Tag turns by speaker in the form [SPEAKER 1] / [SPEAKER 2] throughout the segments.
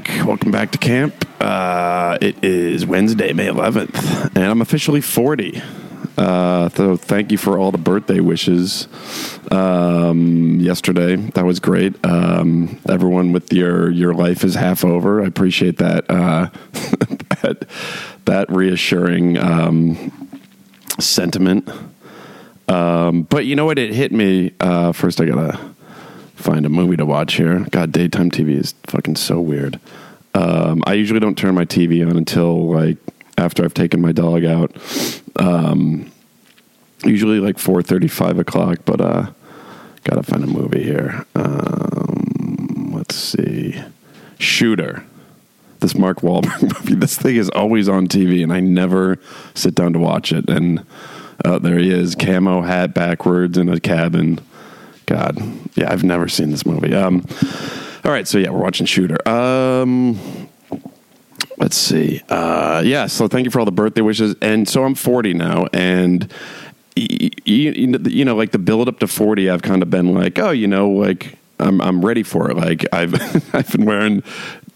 [SPEAKER 1] back. Welcome back to camp. Uh, it is Wednesday, May 11th, and I'm officially 40. Uh, so thank you for all the birthday wishes um, yesterday. That was great. Um, everyone with your your life is half over. I appreciate that uh, that, that reassuring um, sentiment. Um, but you know what? It hit me. Uh, first, I gotta find a movie to watch here. God, daytime TV is fucking so weird. Um, I usually don't turn my TV on until like after I've taken my dog out. Um, usually like four thirty, five o'clock. But uh, gotta find a movie here. Um, let's see, Shooter. This Mark Wahlberg movie. This thing is always on TV, and I never sit down to watch it. And uh, there he is, camo hat backwards in a cabin. God, yeah, I've never seen this movie. Um, all right, so yeah, we're watching Shooter. Um, let's see. Uh, yeah, so thank you for all the birthday wishes. And so I'm 40 now, and you, you know, like the build up to 40, I've kind of been like, oh, you know, like I'm I'm ready for it. Like I've I've been wearing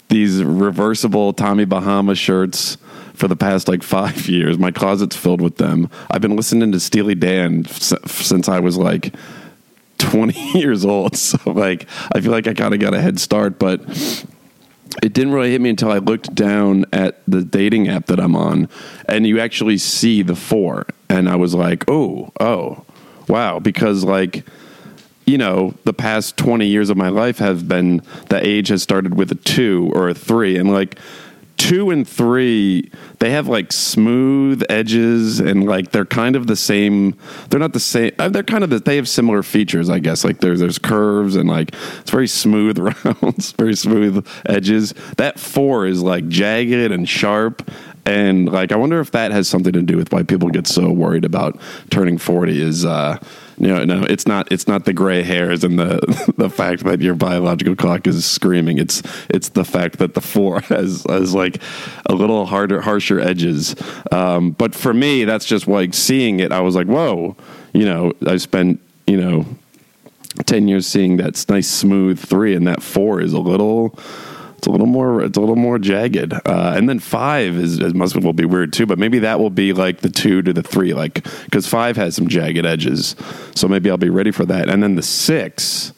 [SPEAKER 1] these reversible Tommy Bahama shirts for the past like five years. My closet's filled with them. I've been listening to Steely Dan since I was like 20 years old. So like I feel like I kind of got a head start, but it didn't really hit me until I looked down at the dating app that I'm on and you actually see the 4 and I was like, "Oh, oh. Wow, because like you know, the past 20 years of my life have been the age has started with a 2 or a 3 and like two and three they have like smooth edges and like they're kind of the same they're not the same uh, they're kind of the, they have similar features i guess. Like there's there's curves and like it's very smooth rounds very smooth edges. That four is like jagged and sharp and like i wonder if that has something to do with why people get so worried about turning 40 is uh know, no, it's not. It's not the gray hairs and the the fact that your biological clock is screaming. It's it's the fact that the four has has like a little harder, harsher edges. Um, but for me, that's just like seeing it. I was like, whoa, you know, I spent you know ten years seeing that nice smooth three, and that four is a little. It's a little more. It's a little more jagged, uh, and then five is, is must will be weird too. But maybe that will be like the two to the three, like because five has some jagged edges. So maybe I'll be ready for that. And then the six.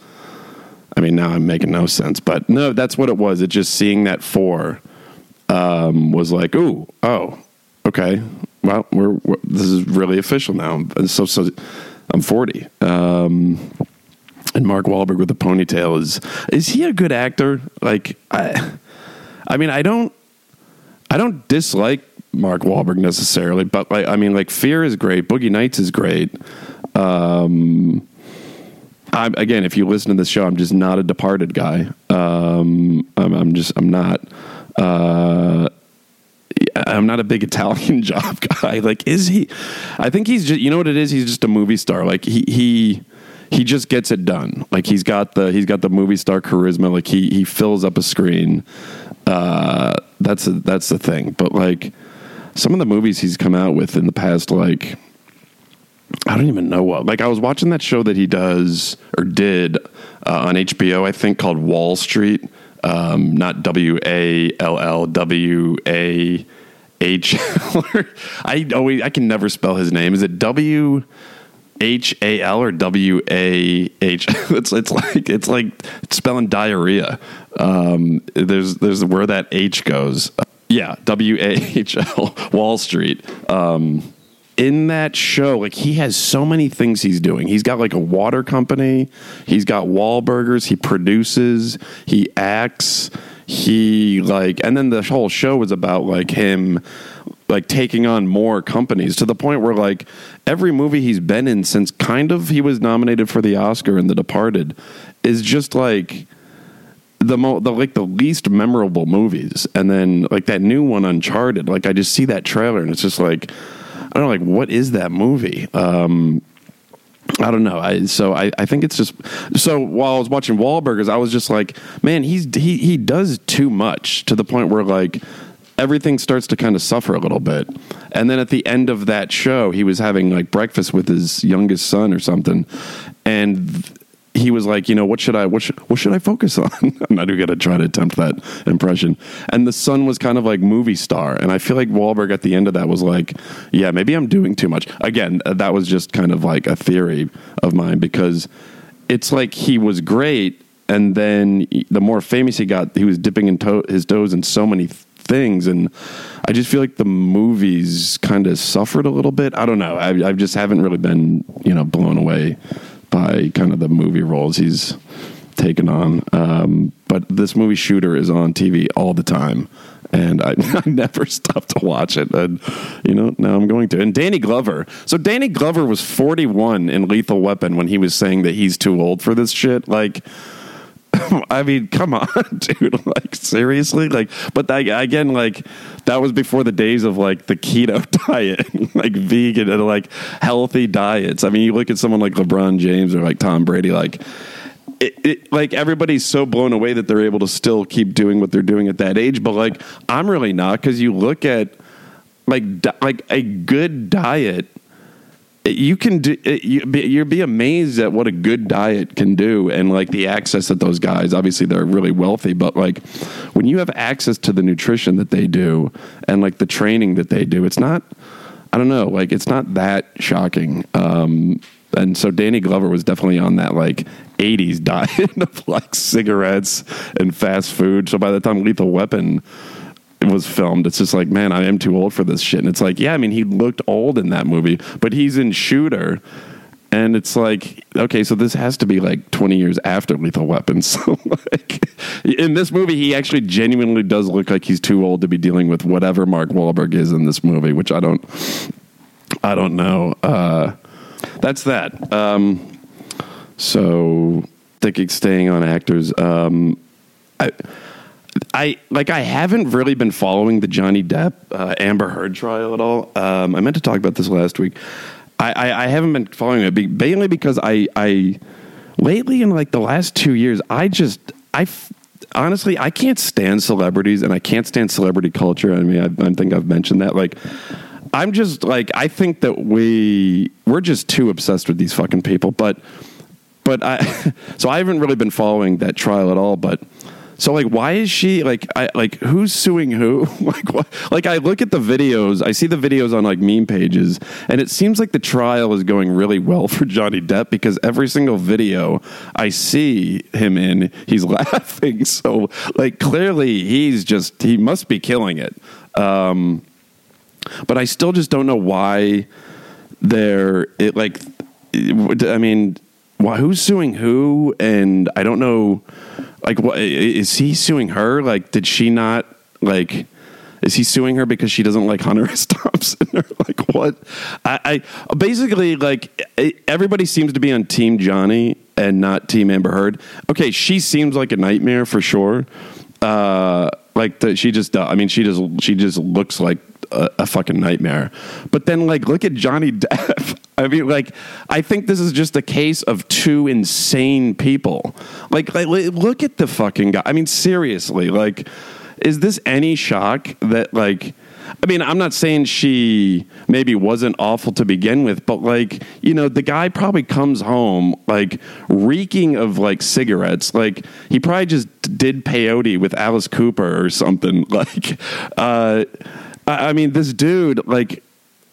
[SPEAKER 1] I mean, now I'm making no sense, but no, that's what it was. It just seeing that four um, was like, ooh, oh, okay. Well, we're, we're this is really official now. So, so I'm 40. Um, and Mark Wahlberg with a ponytail is is he a good actor? Like I, I mean, I don't, I don't dislike Mark Wahlberg necessarily, but like I mean, like Fear is great, Boogie Nights is great. Um, I'm, again, if you listen to this show, I'm just not a Departed guy. Um, I'm, I'm just I'm not. Uh, I'm not a big Italian job guy. Like, is he? I think he's just. You know what it is? He's just a movie star. Like he he he just gets it done. Like he's got the he's got the movie star charisma. Like he he fills up a screen. Uh, that's a, that's the thing. But like some of the movies he's come out with in the past, like I don't even know what. Like I was watching that show that he does or did uh, on HBO, I think called Wahl Street. Um, not W A L L W A H. I always I can never spell his name. Is it W? H A L or W A H. It's it's like it's like spelling diarrhea. Um, there's there's where that H goes. Yeah, W A H L Wahl Street. Um, in that show, like he has so many things he's doing. He's got like a water company. He's got Wahlburgers. He produces. He acts. He like, and then the whole show was about like him like taking on more companies to the point where like every movie he's been in since kind of he was nominated for the Oscar in The Departed is just like the mo the like the least memorable movies and then like that new one Uncharted like I just see that trailer and it's just like I don't know like what is that movie um I don't know. I so I, I think it's just so while I was watching Wahlburgers, I was just like, man, he's he he does too much to the point where like everything starts to kind of suffer a little bit. And then at the end of that show, he was having like breakfast with his youngest son or something. and he was like, you know, what should I what should what should I focus on? I'm not even gonna try to attempt that impression. And the son was kind of like movie star, and I feel like Wahlberg at the end of that was like, yeah, maybe I'm doing too much. Again, uh, that was just kind of like a theory of mine because it's like he was great, and then the more famous he got, he was dipping in to- his toes in so many things, and I just feel like the movies kind of suffered a little bit. I don't know. I, I just haven't really been you know blown away by kind of the movie roles he's taken on. Um, but this movie Shooter is on TV all the time. And I, I never stopped to watch it. And, you know, now I'm going to. And Danny Glover. So Danny Glover was 41 in Lethal Weapon when he was saying that he's too old for this shit. Like, I mean, come on, dude. Like, seriously? Like, but that, again, like, that was before the days of like the keto diet, like vegan and like healthy diets. I mean, you look at someone like LeBron James or like Tom Brady, like, it, it, like everybody's so blown away that they're able to still keep doing what they're doing at that age. But like, I'm really not because you look at like, di- like a good diet you can do you be, you'll be amazed at what a good diet can do and like the access that those guys obviously they're really wealthy but like when you have access to the nutrition that they do and like the training that they do it's not i don't know like it's not that shocking um and so Danny Glover was definitely on that like 80s diet of like cigarettes and fast food. So by the time Lethal Weapon was filmed. It's just like, man, I am too old for this shit. And it's like, yeah, I mean, he looked old in that movie, but he's in Shooter. And it's like, okay, so this has to be like 20 years after Lethal Weapon. So, like, in this movie, he actually genuinely does look like he's too old to be dealing with whatever Mark Wahlberg is in this movie, which I don't, I don't know. Uh, that's that. Um, so, thinking, staying on actors. Um, I, I like I haven't really been following the Johnny Depp uh, Amber Heard trial at all. Um, I meant to talk about this last week. I, I, I haven't been following it mainly because I I lately in like the last two years I just I honestly I can't stand celebrities and I can't stand celebrity culture. I mean I, I think I've mentioned that like. I'm just like I think that we we're just too obsessed with these fucking people, but but I so I haven't really been following that trial at all, but so like, why is she like? I like who's suing who? like, what? Like, I look at the videos. I see the videos on like meme pages, and it seems like the trial is going really well for Johnny Depp because every single video I see him in, he's laughing. So like, clearly he's just he must be killing it. Um, but I still just don't know why they're it like. I mean, why, who's suing who? And I don't know like, what is he suing her? Like, did she not like? Is he suing her because she doesn't like Hunter S. Thompson? or like, what? I, I basically like everybody seems to be on Team Johnny and not Team Amber Heard. Okay, she seems like a nightmare for sure. Uh, like the, she just, I mean, she just she just looks like a, a, fucking nightmare. But then, like, look at Johnny Depp. I mean, like, I think this is just a case of two insane people. Like, like look at the fucking guy. I mean, seriously, like, is this any shock that, like, I mean, I'm not saying she maybe wasn't awful to begin with, but like, you know, the guy probably comes home like reeking of like cigarettes. Like he probably just did peyote with Alice Cooper or something. Like, uh, I mean, this dude, like,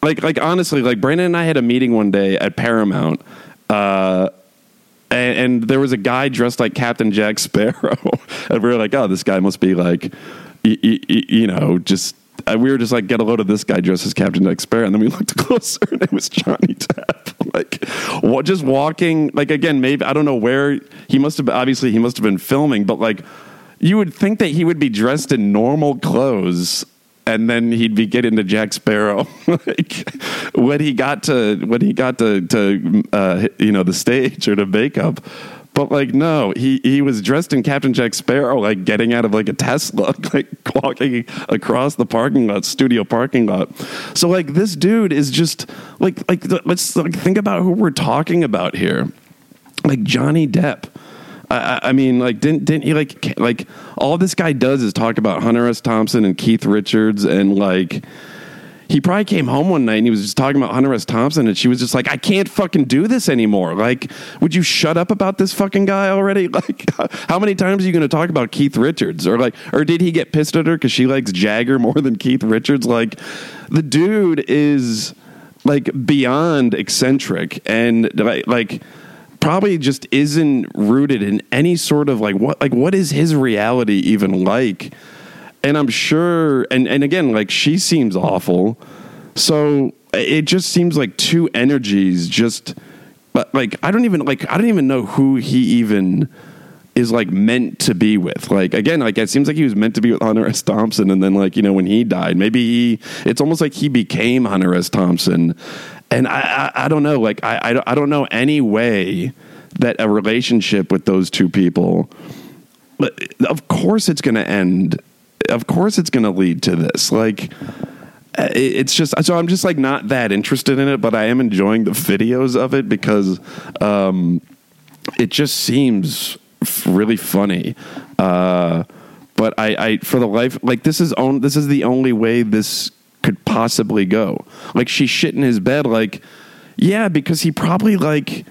[SPEAKER 1] like, like, honestly, like, Brandon and I had a meeting one day at Paramount, uh, and, and, there was a guy dressed like Captain Jack Sparrow, and we were like, oh, this guy must be like, y- y- y- you know, just. We were just like, get a load of this guy dressed as Captain Jack Sparrow, and then we looked closer, and it was Johnny Depp. like, what? Just walking, like again, maybe I don't know where he must have. Obviously, he must have been filming, but like, you would think that he would be dressed in normal clothes and then he'd be getting to Jack Sparrow. like when he got to when he got to to uh, you know the stage or to makeup. But like no, he he was dressed in Captain Jack Sparrow, like getting out of like a Tesla, like walking across the parking lot, studio parking lot. So like this dude is just like like let's like think about who we're talking about here, like Johnny Depp I, I, mean, like, didn't didn't he like like all this guy does is talk about Hunter S. Thompson and Keith Richards and like he probably came home one night and he was just talking about Hunter S. Thompson, and she was just like, "I can't fucking do this anymore. Like, would you shut up about this fucking guy already? Like, how many times are you going to talk about Keith Richards? Or like, or did he get pissed at her because she likes Jagger more than Keith Richards? Like, the dude is like beyond eccentric and like like probably just isn't rooted in any sort of like what like what is his reality even like and i'm sure and and again like she seems awful so it just seems like two energies just but like i don't even like i don't even know who he even is like meant to be with. Like again, like it seems like he was meant to be with Hunter S. Thompson, and then like you know when he died, maybe he. It's almost like he became Hunter S. Thompson, and I I, I don't know. Like I, I I don't know any way that a relationship with those two people. Of course, it's going to end. Of course, it's going to lead to this. Like it's just so I'm just like not that interested in it, but I am enjoying the videos of it because um, it just seems really funny. Uh, but I, I, for the life, like this is on, this is the only way this could possibly go. Like she shit in his bed, like yeah, because he probably like.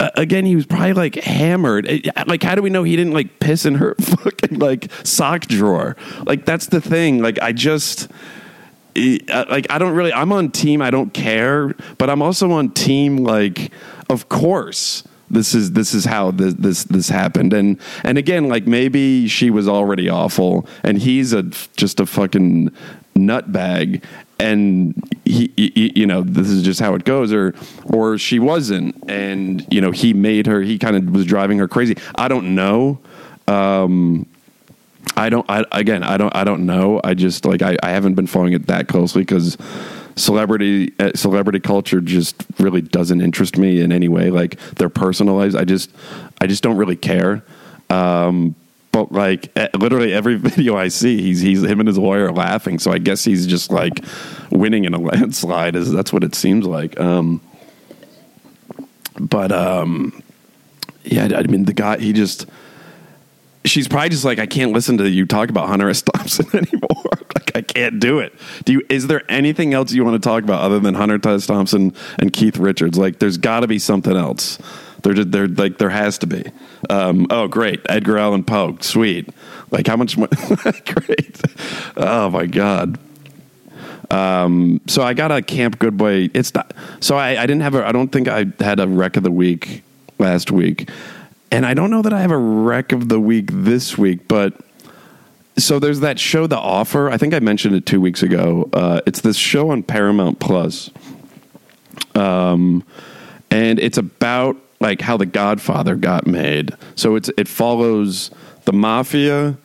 [SPEAKER 1] Uh, again, he was probably like hammered. It, like, how do we know he didn't like piss in her fucking like sock drawer? Like, that's the thing. Like, I just like I don't really. I'm on team. I don't care, but I'm also on team. Like, of course, this is this is how this this this happened and and again like maybe she was already awful and he's a just a fucking nutbag and he, he, you know this is just how it goes or or she wasn't and you know he made her he kind of was driving her crazy i don't know um i don't I, again i don't i don't know i just like i, I haven't been following it that closely because celebrity uh, celebrity culture just really doesn't interest me in any way. Like their personal lives, I just I just don't really care. Um, but like literally every video I see, he's he's him and his lawyer laughing. So I guess he's just like winning in a landslide. Is that's what it seems like. Um, but um, yeah, I mean the guy he just she's probably just like I can't listen to you talk about Hunter S. Thompson anymore. Like, I can't do it. Do you? Is there anything else you want to talk about other than Hunter S. Thompson and Keith Richards? Like, there's got to be something else. There, there, like there has to be. Um, oh, great, Edgar Allan Poe, sweet. Like how much? great. Oh my god. Um, so I got a Camp Good Boy. It's not. So I, I didn't have a. I don't think I had a rec of the week last week, and I don't know that I have a rec of the week this week, but so there's that show, The Offer. I think I mentioned it two weeks ago. Uh, it's this show on Paramount Plus, um, and it's about like how The Godfather got made. So it's it follows the mafia,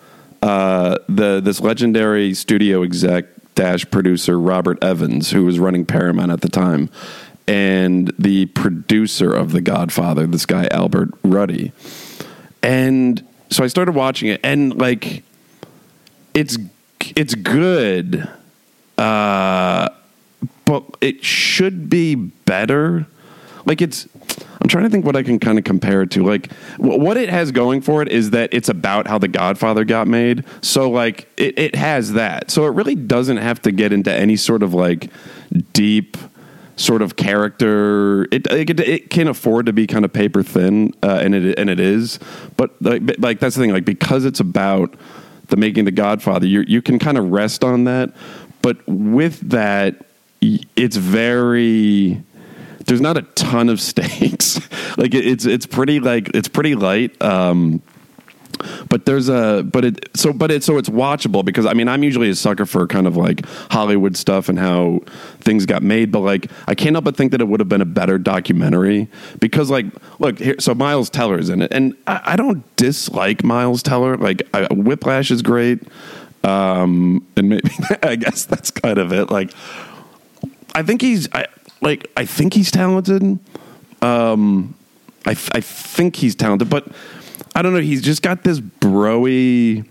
[SPEAKER 1] uh, the this legendary studio exec dash producer Robert Evans, who was running Paramount at the time, and the producer of The Godfather, this guy Albert Ruddy, and so I started watching it, and like it's it's good, uh, but it should be better. Like it's, I'm trying to think what I can kind of compare it to. Like what it has going for it is that it's about how The Godfather got made. So like it, it has that. So it really doesn't have to get into any sort of like deep sort of character. It, it, it can afford to be kind of paper thin, uh, and it and it is. But like, like that's the thing. Like because it's about the making the Godfather, you you can kind of rest on that. But with that, it's very there's not a ton of stakes. like it, it's it's pretty like it's pretty light. Um, but there's a but it so but it so it's watchable because I mean I'm usually a sucker for kind of like Hollywood stuff and how things got made, but like I can't help but think that it would have been a better documentary because like look here so Miles Teller is in it and I, I don't dislike Miles Teller like I, Whiplash is great um and maybe I guess that's kind of it like I think he's I, like I think he's talented um I I think he's talented but I don't know. He's just got this broy.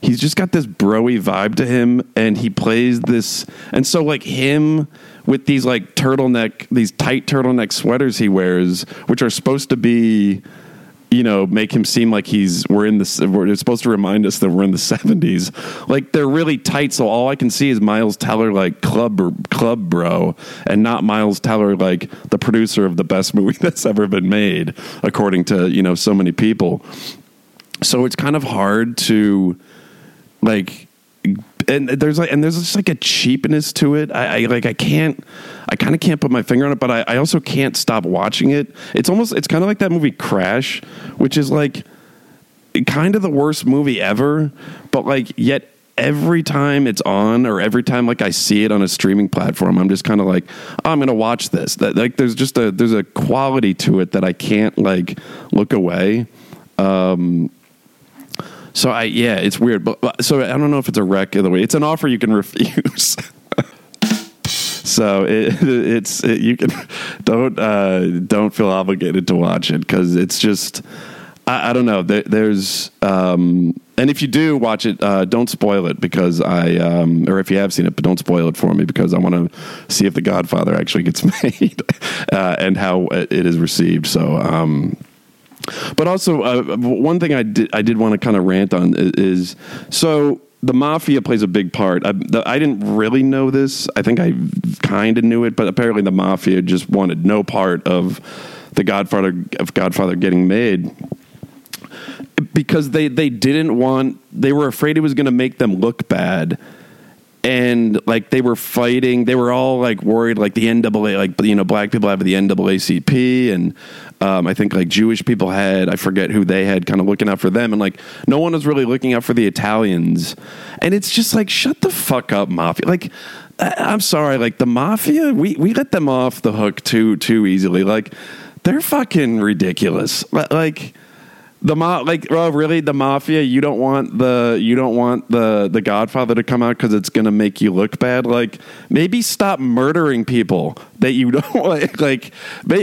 [SPEAKER 1] He's just got this broy vibe to him, and he plays this. And so, like him with these like turtleneck, these tight turtleneck sweaters he wears, which are supposed to be you know, make him seem like he's we're in the we're supposed to remind us that we're in the seventies. Like they're really tight, so all I can see is Miles Teller like club club bro, and not Miles Teller like the producer of the best movie that's ever been made, according to you know so many people. So it's kind of hard to like and there's like and there's just like a cheapness to it. I, I like I can't I kind of can't put my finger on it, but I, I also can't stop watching it. It's almost it's kind of like that movie Crash, which is like kind of the worst movie ever, but like yet every time it's on or every time like I see it on a streaming platform, I'm just kind of like, oh, I'm to watch this. That like there's just a there's a quality to it that I can't like look away. Um, so I yeah, it's weird. But so I don't know if it's a rec of the way. It's an offer you can refuse. so it, it's it, you can don't uh, don't feel obligated to watch it because it's just I, I don't know. There, there's um, and if you do watch it, uh, don't spoil it because I um, or if you have seen it, but don't spoil it for me because I want to see if The Godfather actually gets made uh, and how it is received. So. Um, but also, uh, one thing I did I did want to kind of rant on is, so the mafia plays a big part. I, the, I, didn't really know this. I think I kind of knew it, but apparently the mafia just wanted no part of the Godfather of Godfather getting made because they they didn't want. They were afraid it was going to make them look bad and like they were fighting. They were all like worried like the NAA like you know black people have the NAACP and um, I think like Jewish people had I forget who they had kind of looking out for them and like no one was really looking out for the Italians. And it's just like shut the fuck up mafia. Like I'm sorry like the mafia we we let them off the hook too too easily. Like they're fucking ridiculous. Like the ma- like oh really the mafia you don't want the you don't want the the godfather to come out because it's gonna make you look bad. Like maybe stop murdering people that you don't like like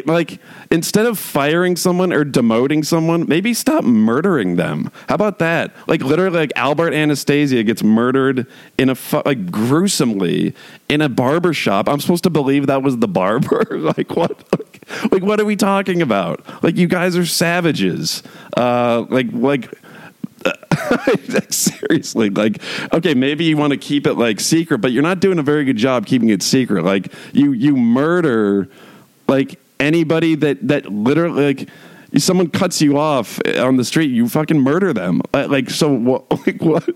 [SPEAKER 1] like instead of firing someone or demoting someone maybe stop murdering them. How about that? Like literally like albert anastasia gets murdered in a fu- like gruesomely in a barber shop i'm supposed to believe that was the barber? Like what like what are we talking about like you guys are savages uh like like seriously like okay maybe you want to keep it like secret but you're not doing a very good job keeping it secret like you you murder like anybody that that literally like someone cuts you off on the street, you fucking murder them. Like, so what? Like, what?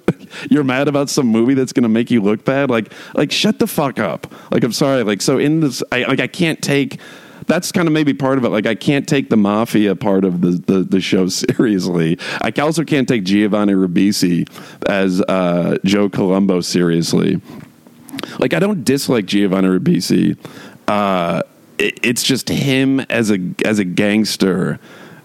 [SPEAKER 1] You're mad about some movie that's going to make you look bad? Like, like, shut the fuck up. Like, I'm sorry. Like, so in this, I like, I can't take that's kind of maybe part of it. Like I can't take the mafia part of the the, the show seriously. I also can't take Giovanni Ribisi as uh, Joe Colombo seriously. Like I don't dislike Giovanni Ribisi. Uh, it, it's just him as a as a gangster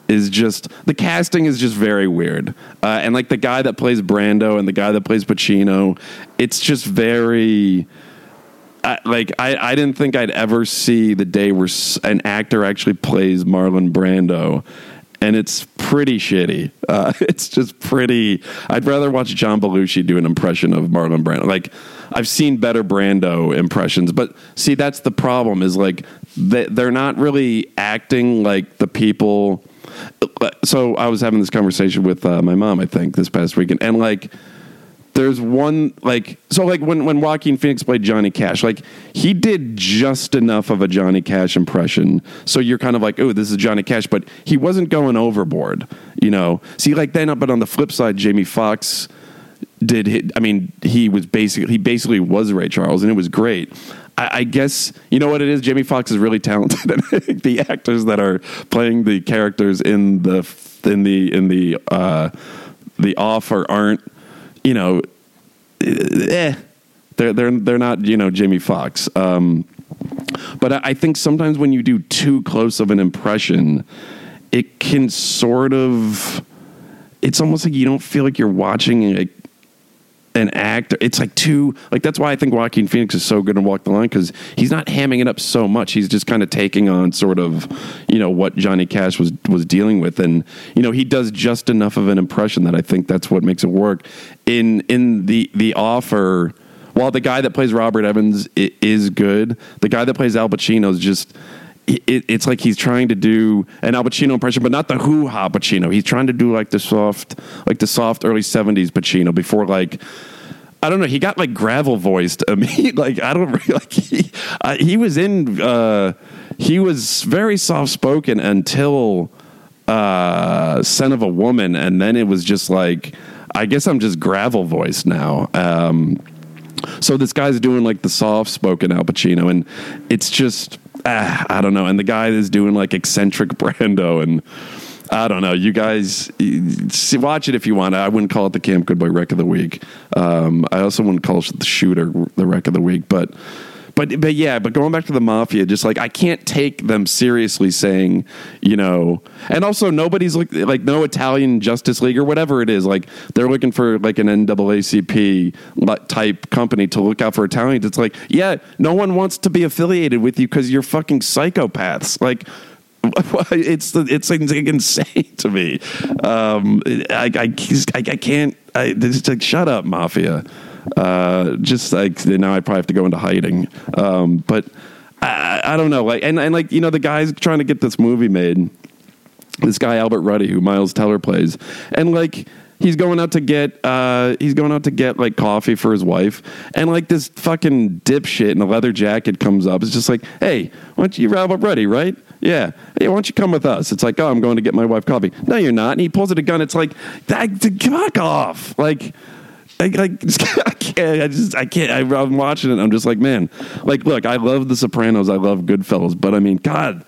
[SPEAKER 1] is just the casting is just very weird. Uh, and like the guy that plays Brando and the guy that plays Pacino, it's just very I, like I, I didn't think I'd ever see the day where an actor actually plays Marlon Brando, and it's pretty shitty. Uh, it's just pretty. I'd rather watch John Belushi do an impression of Marlon Brando. Like I've seen better Brando impressions, but see that's the problem. Is like they, they're not really acting like the people. So I was having this conversation with uh, my mom, I think, this past weekend, and like there's one like so like when when Joaquin Phoenix played Johnny Cash, like he did just enough of a Johnny Cash impression. So you're kind of like, oh, this is Johnny Cash, but he wasn't going overboard, you know. See, like then, but on the flip side, Jamie Foxx did. Hit, I mean, he was basically he basically was Ray Charles, and it was great. I, guess you know what it is. Jamie Foxx is really talented, and I think the actors that are playing the characters in the in the in the uh, the Offer aren't you know, eh, they're they're they're not you know Jimmy Fox. Um, but I think sometimes when you do too close of an impression, it can sort of. It's almost like you don't feel like you're watching a an actor. It's like too like that's why I think Joaquin Phoenix is so good in Walk the Line because he's not hamming it up so much. He's just kind of taking on sort of you know what Johnny Cash was was dealing with, and you know he does just enough of an impression that I think that's what makes it work. In in the the offer. While the guy that plays Robert Evans is good, the guy that plays Al Pacino is just it, it's like he's trying to do an Al Pacino impression, but not the hoo ha Pacino. He's trying to do like the soft, like the soft early '70s Pacino before like. I don't know. He got like gravel voiced. I mean, like I don't like he. Uh, he was in. Uh, he was very soft spoken until uh, "Scent of a Woman," and then it was just like. I guess I'm just gravel voiced now. Um, so this guy's doing like the soft spoken Al Pacino, and it's just ah, I don't know. And the guy is doing like eccentric Brando, and I don't know. You guys see, watch it if you want. I wouldn't call it the Camp Good Boy Rec of the Week. Um, I also wouldn't call the Shooter the Rec of the Week, but but but yeah, but going back to the mafia, just like I can't take them seriously saying, you know, and also nobody's like like no Italian Justice League or whatever it is. Like they're looking for like an NAACP type company to look out for Italians. It's like, yeah, no one wants to be affiliated with you because you're fucking psychopaths. Like it's it's insane to me. Um, I, I, I, I can't. I, it's like shut up, mafia. Uh, just like now, I probably have to go into hiding. Um, but I, I, don't know. Like and, and like you know, the guy's trying to get this movie made. This guy Albert Ruddy, who Miles Teller plays, and like he's going out to get uh, he's going out to get like coffee for his wife, and like this fucking dipshit in a leather jacket comes up. It's just like, hey, why don't you Albert Ruddy, right? Yeah. Hey, why don't you come with us? It's like, oh, I'm going to get my wife coffee. No, you're not. And he pulls out a gun. It's like, that, fuck off. Like, I, I, I, can't. I just I can't. I, am watching it. I'm just like, man. Like, look, I love The Sopranos. I love Goodfellas, but I mean, God,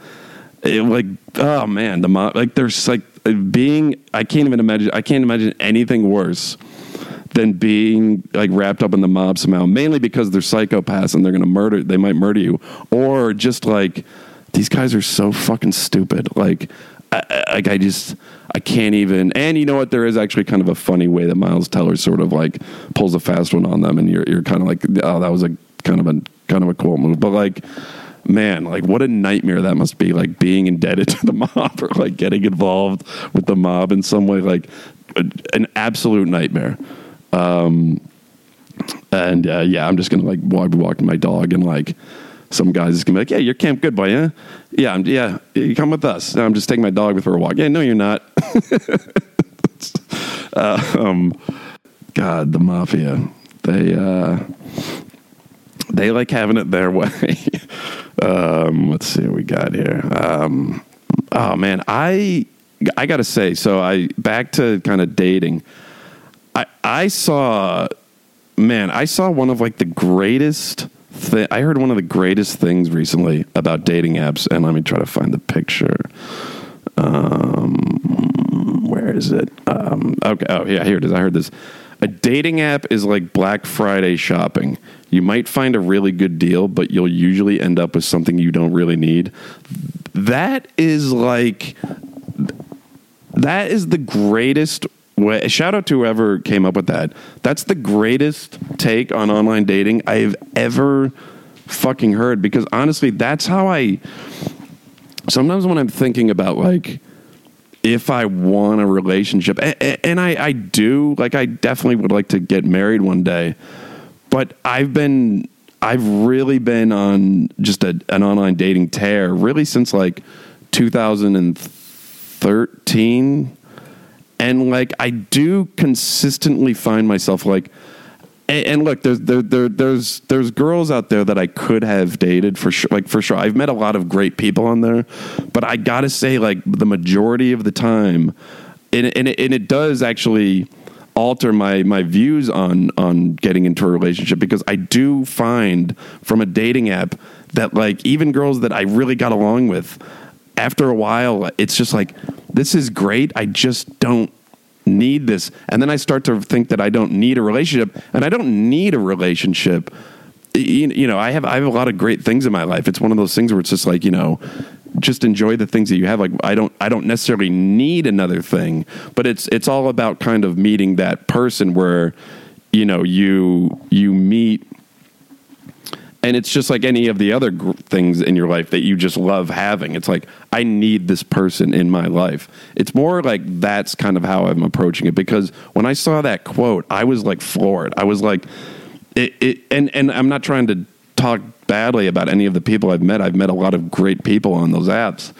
[SPEAKER 1] it, like, oh man, the mob. like, there's like being. I can't even imagine. I can't imagine anything worse than being like wrapped up in the mob somehow. Mainly because they're psychopaths and they're to murder. They might murder you, or just like these guys are so fucking stupid. Like, I, like I just I can't even. And you know what? There is actually kind of a funny way that Miles Teller sort of like pulls a fast one on them, and you're you're kind of like, oh, that was a kind of a kind of a cool move. But like, man, like what a nightmare that must be. Like being indebted to the mob or like getting involved with the mob in some way. Like an absolute nightmare. Um, and uh, yeah, I'm just gonna like walk, walking my dog and like some guys is gonna be like, "Yeah, you're Camp Good Boy, yeah, yeah, I'm, yeah. You come with us. I'm just taking my dog for a walk. Yeah, no, you're not. uh, um, God, the mafia. They uh, they like having it their way. um, let's see what we got here. Um, oh man, I I gotta say, so I back to kind of dating. I I saw, man, I saw one of like the greatest th- I heard one of the greatest things recently about dating apps, and let me try to find the picture. Um, where is it? Um, okay. Oh, yeah, here it is. I heard this. A dating app is like Black Friday shopping. You might find a really good deal, but you'll usually end up with something you don't really need. That is like that is the greatest way. Shout out to whoever came up with that. That's the greatest take on online dating I've ever fucking heard because honestly, that's how I. Sometimes when I'm thinking about like if I want a relationship, and I, I do, like I definitely would like to get married one day, but I've been, I've really been on just a, an online dating tear really since like 2013 and like I do consistently find myself like and, look there's there, there, there's there's girls out there that I could have dated for sure like for sure. I've met a lot of great people on there but I got to say like the majority of the time and, and, it, and it does actually alter my my views on on getting into a relationship because I do find from a dating app that like even girls that I really got along with after a while, it's just like, this is great. I just don't need this. And then I start to think that I don't need a relationship, and I don't need a relationship. You, know, I have I have a lot of great things in my life. It's one of those things where it's just like you know, just enjoy the things that you have. Like I don't I don't necessarily need another thing, but it's it's all about kind of meeting that person where you know you you meet and it's just like any of the other gr- things in your life that you just love having. It's like I need this person in my life. It's more like that's kind of how I'm approaching it because when I saw that quote, I was like floored. I was like, it, it and and I'm not trying to talk badly about any of the people I've met. I've met a lot of great people on those apps.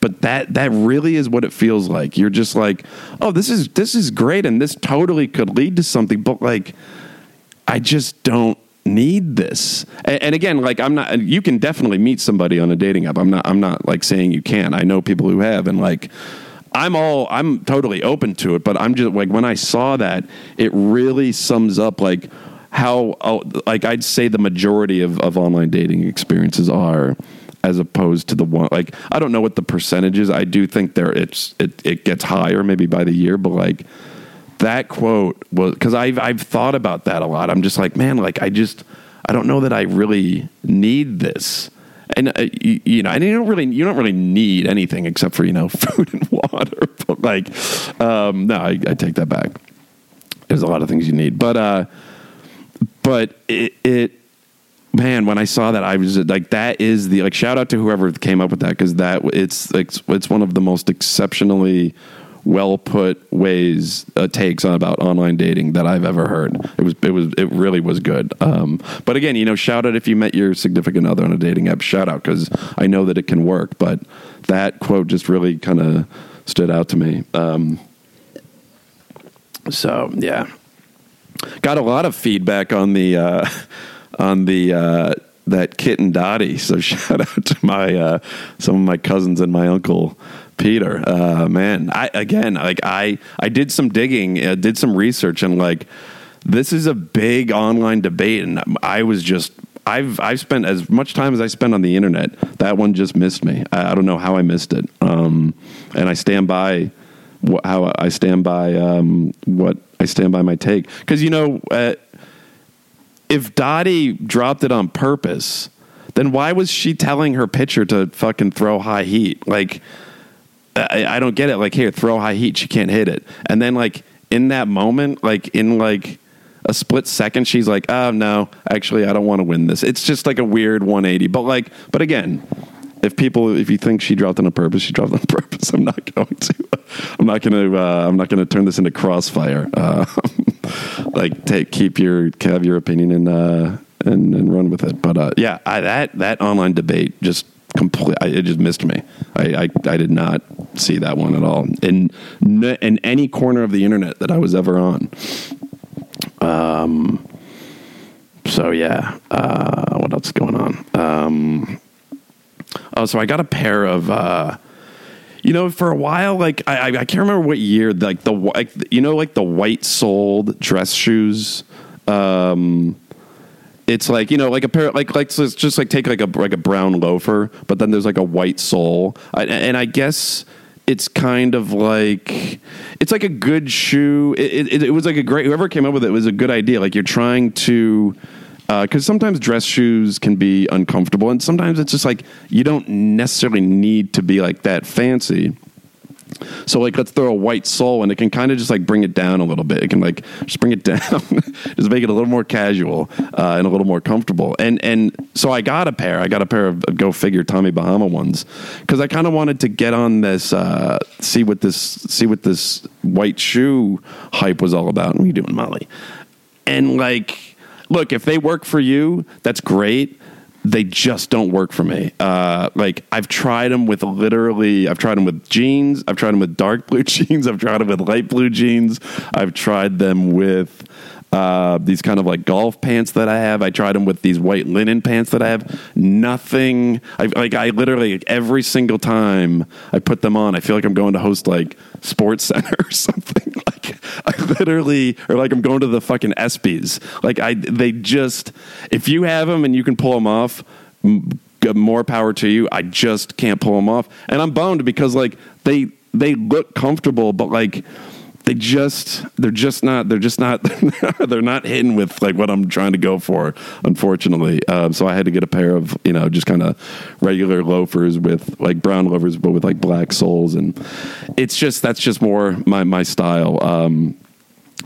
[SPEAKER 1] But that that really is what it feels like. You're just like, oh, this is this is great, and this totally could lead to something. But like, I just don't need this. And, and, again, like I'm not. You can definitely meet somebody on a dating app. I'm not. I'm not like saying you can. I know people who have, and like. I'm all I'm totally open to it, but I'm just like when I saw that, it really sums up like how oh, like I'd say the majority of, of online dating experiences are as opposed to the one like I don't know what the percentage is. I do think there it's it, it gets higher maybe by the year, but like that quote was because I've I've thought about that a lot. I'm just like, man, like I just I don't know that I really need this. And uh, you, you, know, and you don't really you don't really need anything except for you know food and water. But like, um, no, I, I take that back. There's a lot of things you need, but uh, but it, it man when i saw that i was like that is the like shout out to whoever came up with that because that it's like it's one of the most exceptionally well put ways uh, takes on about online dating that I've ever heard. It was it was it really was good. Um, but again, you know, shout out if you met your significant other on a dating app. Shout out because I know that it can work. But that quote just really kind of stood out to me. Um, so yeah, got a lot of feedback on the uh, on the uh, that Kit and Dottie. So shout out to my uh, some of my cousins and my uncle Peter. Uh, man, I again like I I did some digging, uh, did some research, and like this is a big online debate, and I was just I've I've spent as much time as I spent on the internet. That one just missed me. I, I don't know how I missed it, um, and I stand by how I stand by um, what I stand by my take because you know uh, if Dottie dropped it on purpose, then why was she telling her pitcher to fucking throw high heat? Like I, I don't get it. Like here, throw high heat, she can't hit it, and then like in that moment, like in like a split second, she's like, "Oh no, actually, I don't want to win this." It's just like a weird 180. But like, but again, if people if you think she dropped on a purpose, she dropped on purpose. I'm not going to. I'm not going to. Uh, I'm not going to turn this into crossfire. Uh, like, take keep your have your opinion and uh, and and run with it. But uh, yeah, I, that that online debate just complete. it just missed me. I, I, I did not see that one at all in in any corner of the internet that I was ever on. Um. So yeah. Uh, what else is going on? Um. Oh, so I got a pair of. Uh, you know, for a while, like I, I can't remember what year, like the like, you know, like the white soled dress shoes. Um, it's like you know like a pair like like so it's just like take like a like a brown loafer but then there's like a white sole. I, and i guess it's kind of like it's like a good shoe. It, it, it, was like a great whoever came up with it was a good idea. Like you're trying to because uh, sometimes dress shoes can be uncomfortable and sometimes it's just like you don't necessarily need to be like that fancy so like let's throw a white sole and it can kind of just like bring it down a little bit. It can like just bring it down, just make it a little more casual uh, and a little more comfortable. And and so I got a pair. I got a pair of go figure Tommy Bahama ones because I kind of wanted to get on this, uh, see what this see what this white shoe hype was all about. What are you doing Molly? And like, look, if they work for you, that's great they just don't work for me. Uh, like I've tried them with literally, I've tried them with jeans, I've tried them with dark blue jeans, I've tried them with light blue jeans, I've tried them with uh, these kind of like golf pants that I have. I tried them with these white linen pants that I have. Nothing. I, like I literally every single time I put them on, I feel like I'm going to host like Sports Center or something. Like I literally, or like I'm going to the fucking ESPYS. Like I, they just if you have them and you can pull them off. more power to you. I just can't pull them off, and I'm bummed because like they they look comfortable, but like they just they're just not they're just not they're not hitting with like what I'm trying to go for unfortunately. Um, so I had to get a pair of you know just kind of regular loafers with like brown loafers but with like black soles. And it's just that's just more my my style. Um,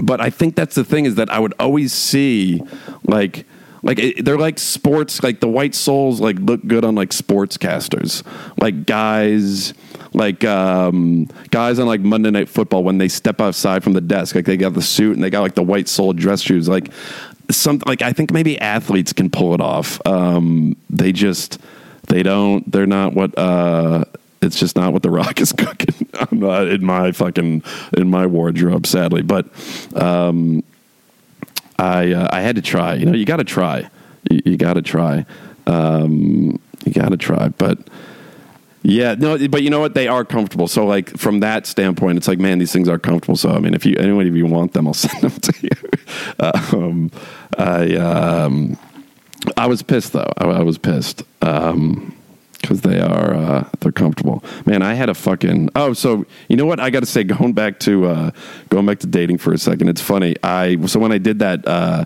[SPEAKER 1] but I think that's the thing is that I would always see like like it, they're like sports like the white soles like look good on like sportscasters like guys like um, guys on like Monday Night Football when they step outside from the desk, like they got the suit and they got like the white sole dress shoes. Like some like I think maybe athletes can pull it off. Um, they just they don't. They're not what. Uh, it's just not what the Rock is cooking. I'm not in my fucking in my wardrobe, sadly. But um, I uh, I had to try. You know, you got to try. You, you got to try. Um, you got to try. But yeah, no, but you know what? They are comfortable. So like from that standpoint, it's like, man, these things are comfortable. So I mean, if you anyone of you want them, I'll send them to you. um, I um, I was pissed though. I, I was pissed. Um, because they are uh, they're comfortable. Man, I had a fucking oh, so you know what? I got to say, going back to uh, going back to dating for a second. It's funny. I so when I did that. Uh,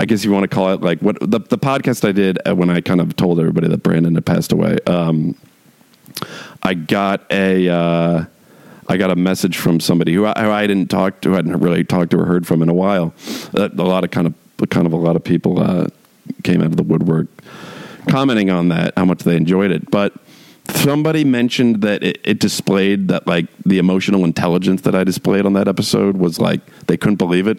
[SPEAKER 1] I guess you want to call it like what the, the podcast I did uh, when I kind of told everybody that Brandon had passed away. Um, I got a uh, I got a message from somebody who I, who I, didn't talk to, I hadn't really talked to or heard from in a while. Uh, a lot of kind of kind of a lot of people uh, came out of the woodwork commenting on that, how much they enjoyed it. But somebody mentioned that it, it, displayed that like the emotional intelligence that I displayed on that episode was like they couldn't believe it.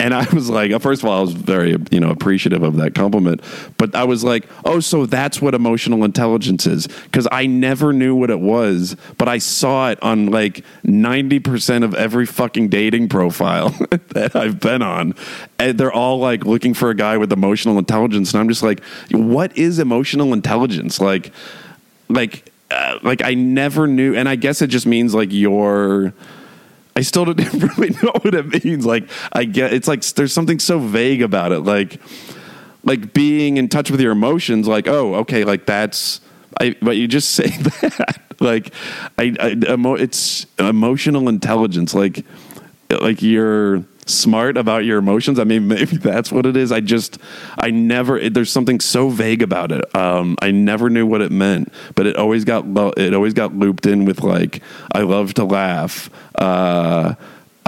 [SPEAKER 1] And I was like, first of all, I was very, you know, appreciative of that compliment. But I was like, oh, so that's what emotional intelligence is. Because I never knew what it was, but I saw it on like 90% of every fucking dating profile that I've been on. And they're all like looking for a guy with emotional intelligence. And I'm just like, what is emotional intelligence? Like, like, uh, like I never knew. And I guess it just means like you're I still don't really know what it means. Like I get it's like there's something so vague about it. Like like being in touch with your emotions. Like oh okay, like that's. I but you just say that like I, I emo, it's emotional intelligence. Like like you're smart about your emotions. I mean, maybe that's what it is. I just, I never. It, there's something so vague about it. Um, I never knew what it meant, but it always got it always got looped in with like, I love to laugh. Uh,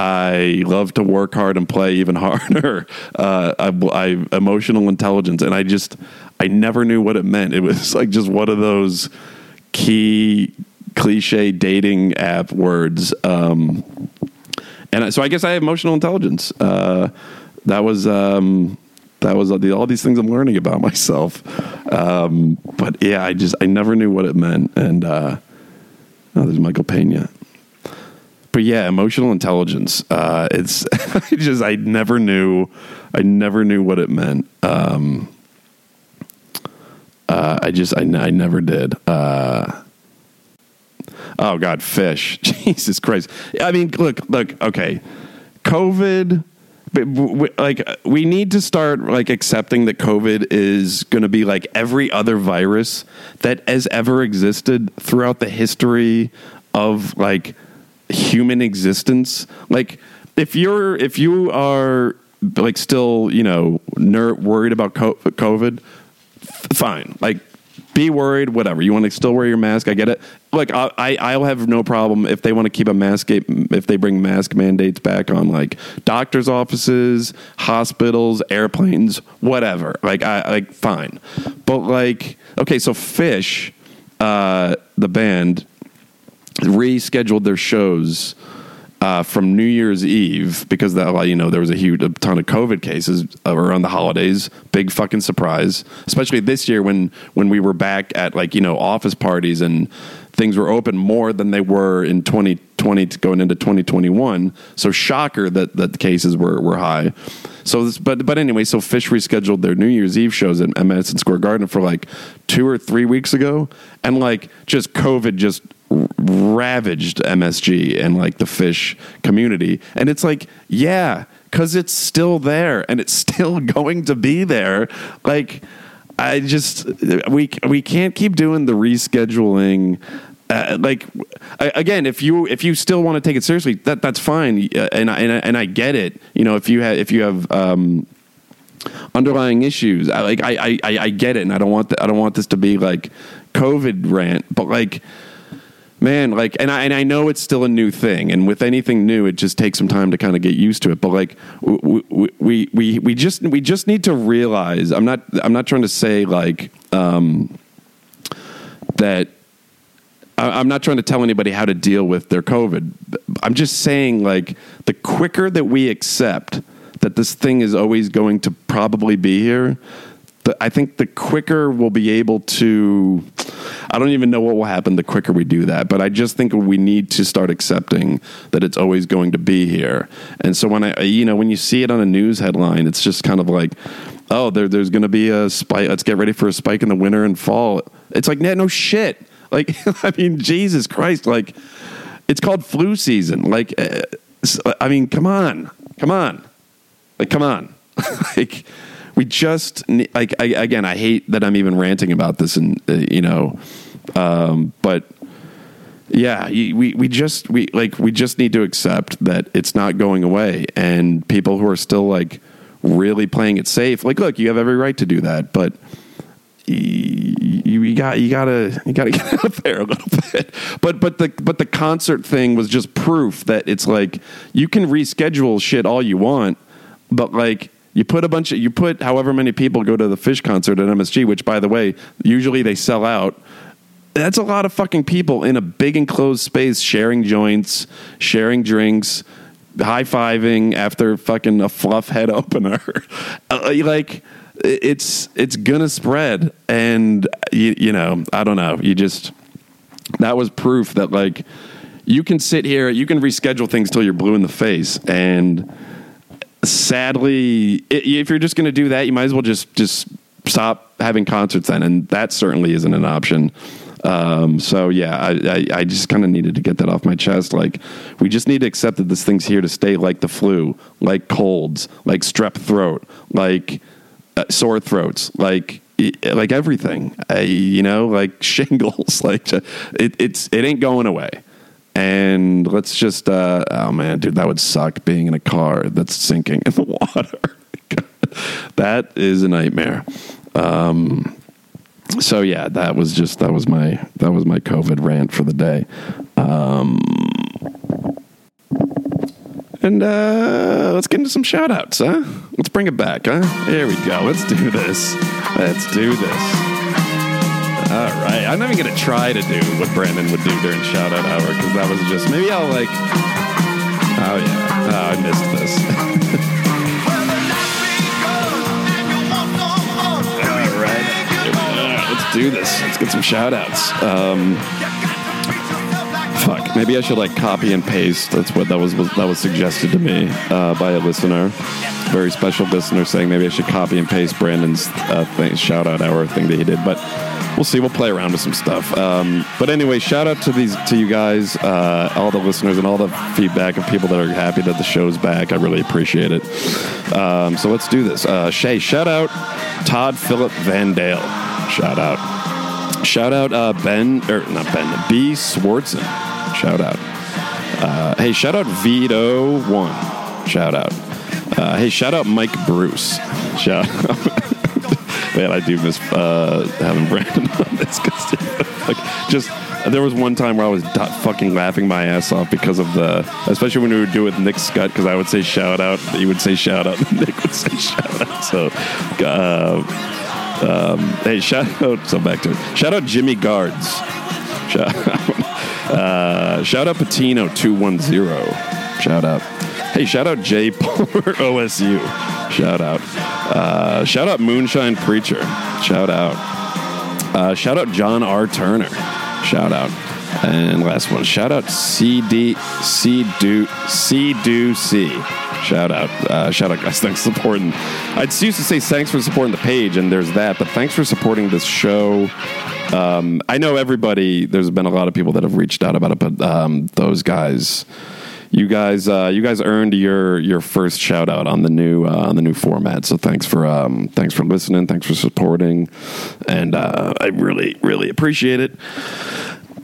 [SPEAKER 1] I love to work hard and play even harder. Uh, I, I emotional intelligence, and I just I never knew what it meant. It was like just one of those key cliche dating app words. Um, and so I guess I have emotional intelligence. Uh, that was um, that was all these things I'm learning about myself. Um, but yeah, I just I never knew what it meant. And uh, oh, there's Michael Pena. But yeah, emotional intelligence. Uh, it's I just I never knew I never knew what it meant. Um, uh, I just I, I never did. Uh, Oh God, Phish! Jesus Christ! I mean, look, look. Okay, COVID. Like we need to start like accepting that COVID is going to be like every other virus that has ever existed throughout the history of like human existence. Like if you're if you are like still you know ner- worried about COVID, fine. Like be worried, whatever. You want to still wear your mask. I get it. Look, I, I I'll have no problem if they want to keep a mask if they bring mask mandates back on like doctors' offices, hospitals, airplanes, whatever. Like I like fine, but like okay, so Phish, uh, the band, rescheduled their shows uh, from New Year's Eve because that you know there was a huge a ton of COVID cases around the holidays. Big fucking surprise, especially this year when when we were back at like you know office parties and things were open more than they were in 2020 going into 2021. So shocker that that the cases were were high. So this, but but anyway, so Phish rescheduled their New Year's Eve shows at Madison Square Garden for like two or three weeks ago, and like just COVID just ravaged MSG and like the Phish community. And it's like, yeah, because it's still there and it's still going to be there. Like, I just we we can't keep doing the rescheduling. Uh, like again, if you if you still want to take it seriously, that that's fine, uh, and I, and I, and I get it. You know, if you have if you have um, underlying issues, I, like I, I I get it, and I don't want the, I don't want this to be like COVID rant, but like man like and I, and I know it's still a new thing and with anything new it just takes some time to kind of get used to it but like we, we we we just we just need to realize i'm not i'm not trying to say like um that i'm not trying to tell anybody how to deal with their covid i'm just saying like the quicker that we accept that this thing is always going to probably be here. The, I think the quicker we'll be able to, I don't even know what will happen the quicker we do that, but I just think we need to start accepting that it's always going to be here. And so when I, you know, when you see it on a news headline, it's just kind of like, oh, there, there's going to be a spike. Let's get ready for a spike in the winter and fall. It's like, no, no shit. Like, I mean, Jesus Christ. Like, it's called flu season. Like, uh, I mean, come on. Come on. Like, come on. like, we just like I, again. I hate that I'm even ranting about this, and uh, you know, um, but yeah, we we just we like we just need to accept that it's not going away, and people who are still like really playing it safe, like, look, you have every right to do that, but you, you got you gotta you gotta get out there a little bit. But but the but the concert thing was just proof that it's like you can reschedule shit all you want, but like you put a bunch of you put however many people go to the Phish concert at MSG, which by the way, usually they sell out. That's a lot of fucking people in a big enclosed space sharing joints, sharing drinks, high fiving after fucking a Fluffhead opener. Uh, like it's it's gonna spread, and you, you know I don't know. You just that was proof that like you can sit here, you can reschedule things till you're blue in the face, and sadly, if you're just going to do that, you might as well just just stop having concerts then, and that certainly isn't an option. Um, so yeah, I, I, I just kind of needed to get that off my chest. Like, we just need to accept that this thing's here to stay, like the flu, like colds, like strep throat, like uh, sore throats, like like everything. Uh, you know, like shingles. Like it, it's it ain't going away. And let's just, uh, oh man, dude, that would suck being in a car that's sinking in the water. that is a nightmare. Um, so yeah, that was just that was my that was my COVID rant for the day. Um, and uh, let's get into some shout outs, huh? Let's bring it back, huh? Here we go. Let's do this. Let's do this. All right. I'm not even going to try to do what Brandon would do during shout out hour because that was just maybe I'll like. Oh, yeah. Oh, I missed this. All right. Let's do this. Let's get some shout outs. Um, fuck. Maybe I should like copy and paste. That's what that was, was that was suggested to me uh, by a listener, very special listener, saying maybe I should copy and paste Brandon's uh, thing, shout out hour thing that he did. But we'll see. We'll play around with some stuff. Um, but anyway, shout out to these to you guys, uh, all the listeners, and all the feedback of people that are happy that the show's back. I really appreciate it. Um, so let's do this. Uh, Shay, shout out Todd Philip Van Dale. Shout out. Shout out uh, Ben or not Ben B Swartzen. Shout out. Uh, hey, shout out Vito One. Shout out. Uh, hey, shout out Mike Bruce. Shout out. Man, I do miss uh, having Brandon on this because, like, just there was one time where I was fucking laughing my ass off because of the, especially when we would do it with Nick Scott, because I would say shout out, he would say shout out, and Nick would say shout out. So, uh, um, hey, shout out. So back to it. Shout out Jimmy Guards. Shout out, uh, shout out Patino two one zero. Shout out. Hey, shout out Jay Palmer OSU. Shout out. Uh, shout out Moonshine Preacher. Shout out. Uh, shout out John R. Turner. Shout out. And last one. Shout out CD C do C do C. Shout out. Uh, shout out, guys. Thanks for supporting. I used to say thanks for supporting the page, and there's that, but thanks for supporting this show. Um, I know everybody, there's been a lot of people that have reached out about it, but um, those guys you guys uh, you guys earned your your first shout out on the new uh, on the new format. So thanks for um, thanks for listening. Thanks for supporting, and uh, I really really appreciate it.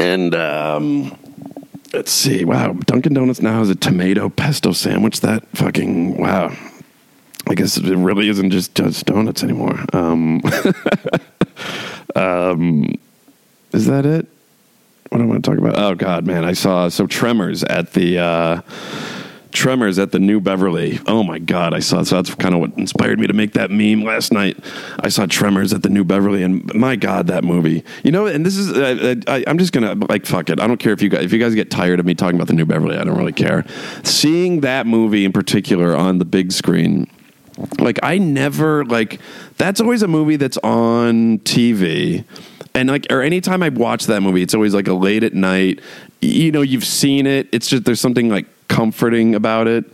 [SPEAKER 1] And um, let's see. Wow, Dunkin' Donuts now has a tomato pesto sandwich. That fucking wow. I guess it really isn't just just donuts anymore. Um, um, is that it? what am I want to talk about. Oh God, man, I saw so Tremors at the uh, Tremors at the New Beverly. Oh my God, I saw so that's kind of what inspired me to make that meme last night. I saw Tremors at the New Beverly, and my God, that movie. You know, and this is I, I'm just gonna like fuck it. I don't care if you guys if you guys get tired of me talking about the New Beverly. I don't really care. Seeing that movie in particular on the big screen like I never like that's always a movie that's on TV. And like or anytime I watch that movie, it's always like a late at night. You know, you've seen it. It's just there's something like comforting about it.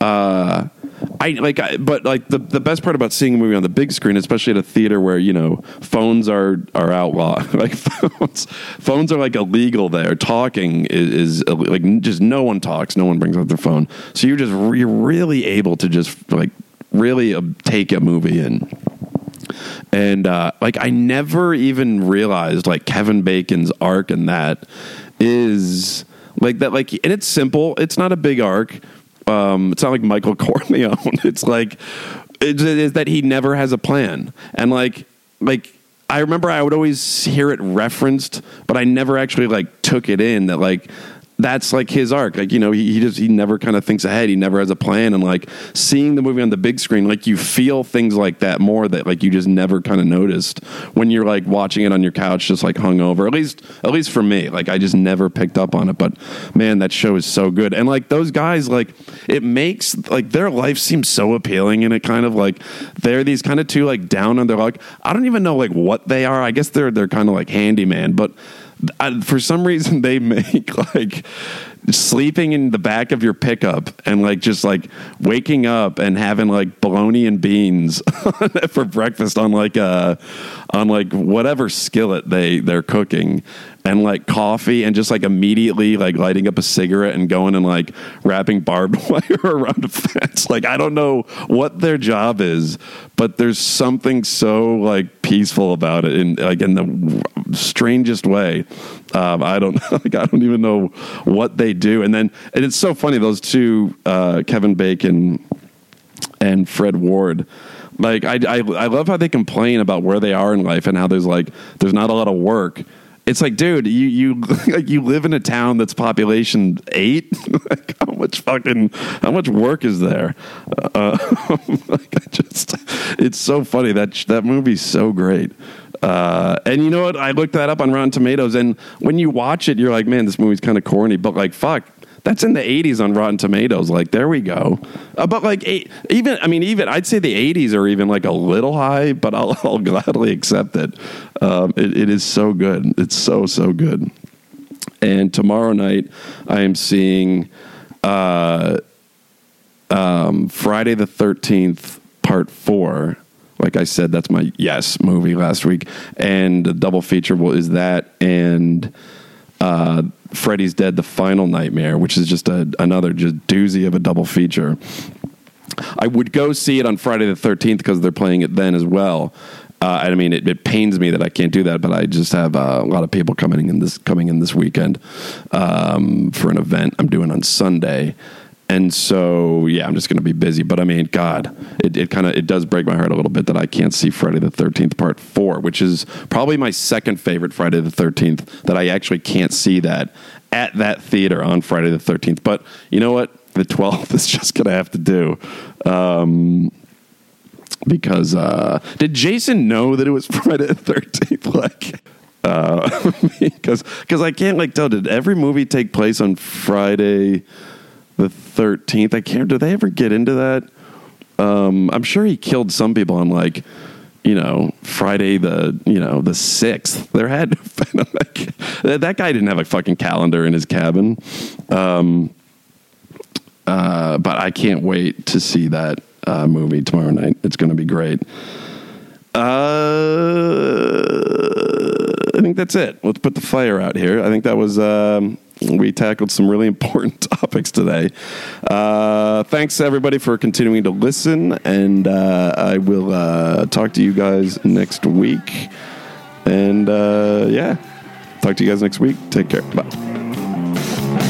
[SPEAKER 1] Uh I like I, but like the the best part about seeing a movie on the big screen, especially at a theater where, you know, phones are are outlawed. like phones phones are like illegal there. Talking is, is like just no one talks, no one brings out their phone. So you're just you're really able to just like really uh, take a movie in. And uh, like I never even realized like Kevin Bacon's arc in that is like that like and it's simple. It's not a big arc. Um, it's not like Michael Corleone. It's like it's, it's that he never has a plan. And like like I remember I would always hear it referenced, but I never actually like took it in that like that's like his arc. Like, you know, he, he just, he never kind of thinks ahead. He never has a plan. And like seeing the movie on the big screen, like you feel things like that more that like you just never kind of noticed when you're like watching it on your couch, just like hungover. At least, at least for me, like I just never picked up on it. But man, that show is so good. And like those guys, like it makes like their life seem so appealing. And it kind of like they're these kind of two like down on their like, I don't even know like what they are. I guess they're, they're kind of like handyman, but I, for some reason they make like sleeping in the back of your pickup and like just like waking up and having like bologna and beans for breakfast on like a on like whatever skillet they they're cooking and like coffee and just like immediately like lighting up a cigarette and going and like wrapping barbed wire around a fence. Like I don't know what their job is, but there's something so like peaceful about it in like in the strangest way. Um, I don't like I don't even know what they do. And then and it's so funny those two uh, Kevin Bacon and Fred Ward like I, I I love how they complain about where they are in life and how there's like there's not a lot of work it's like, dude, you you like you live in a town that's population eight. like, how much fucking how much work is there? Uh, like, I just, it's so funny that that movie's so great. Uh, and you know what? I looked that up on Rotten Tomatoes, and when you watch it, you're like, man, this movie's kind of corny. But like, fuck, that's in the 80s on Rotten Tomatoes. Like, there we go. Uh, but like, eight, even I mean, even I'd say the 80s are even like a little high, but I'll, I'll gladly accept it. Um, it. It is so good. It's so so good. And tomorrow night, I am seeing uh, um, Friday the 13th, Part Four. Like I said, that's my yes movie last week, and the double feature is that and. Uh, Freddy's Dead: The Final Nightmare, which is just a, another just doozy of a double feature. I would go see it on Friday the 13th because they're playing it then as well. Uh, I mean, it, it, pains me that I can't do that, but I just have uh, a lot of people coming in this coming in this weekend um, for an event I'm doing on Sunday, and so yeah, I'm just going to be busy. But I mean, God, it, it kind of it does break my heart a little bit that I can't see Friday the 13th Part Four, which is probably my second favorite Friday the 13th. That I actually can't see that at that theater on Friday the 13th. But you know what? The 12th is just going to have to do. Um, because uh, did Jason know that it was Friday the 13th? Like, because uh, because I can't like tell. Did every movie take place on Friday? The 13th. I can't. Do they ever get into that? Um, I'm sure he killed some people on like, you know, Friday the you know the sixth. There had like, that guy didn't have a fucking calendar in his cabin. Um, uh, but I can't wait to see that uh, movie tomorrow night. It's going to be great. Uh, I think that's it. Let's put the fire out here. I think that was um, we tackled some really important topics today. Uh, thanks everybody for continuing to listen, and uh, I will uh, talk to you guys next week. And uh, yeah, talk to you guys next week. Take care. Bye.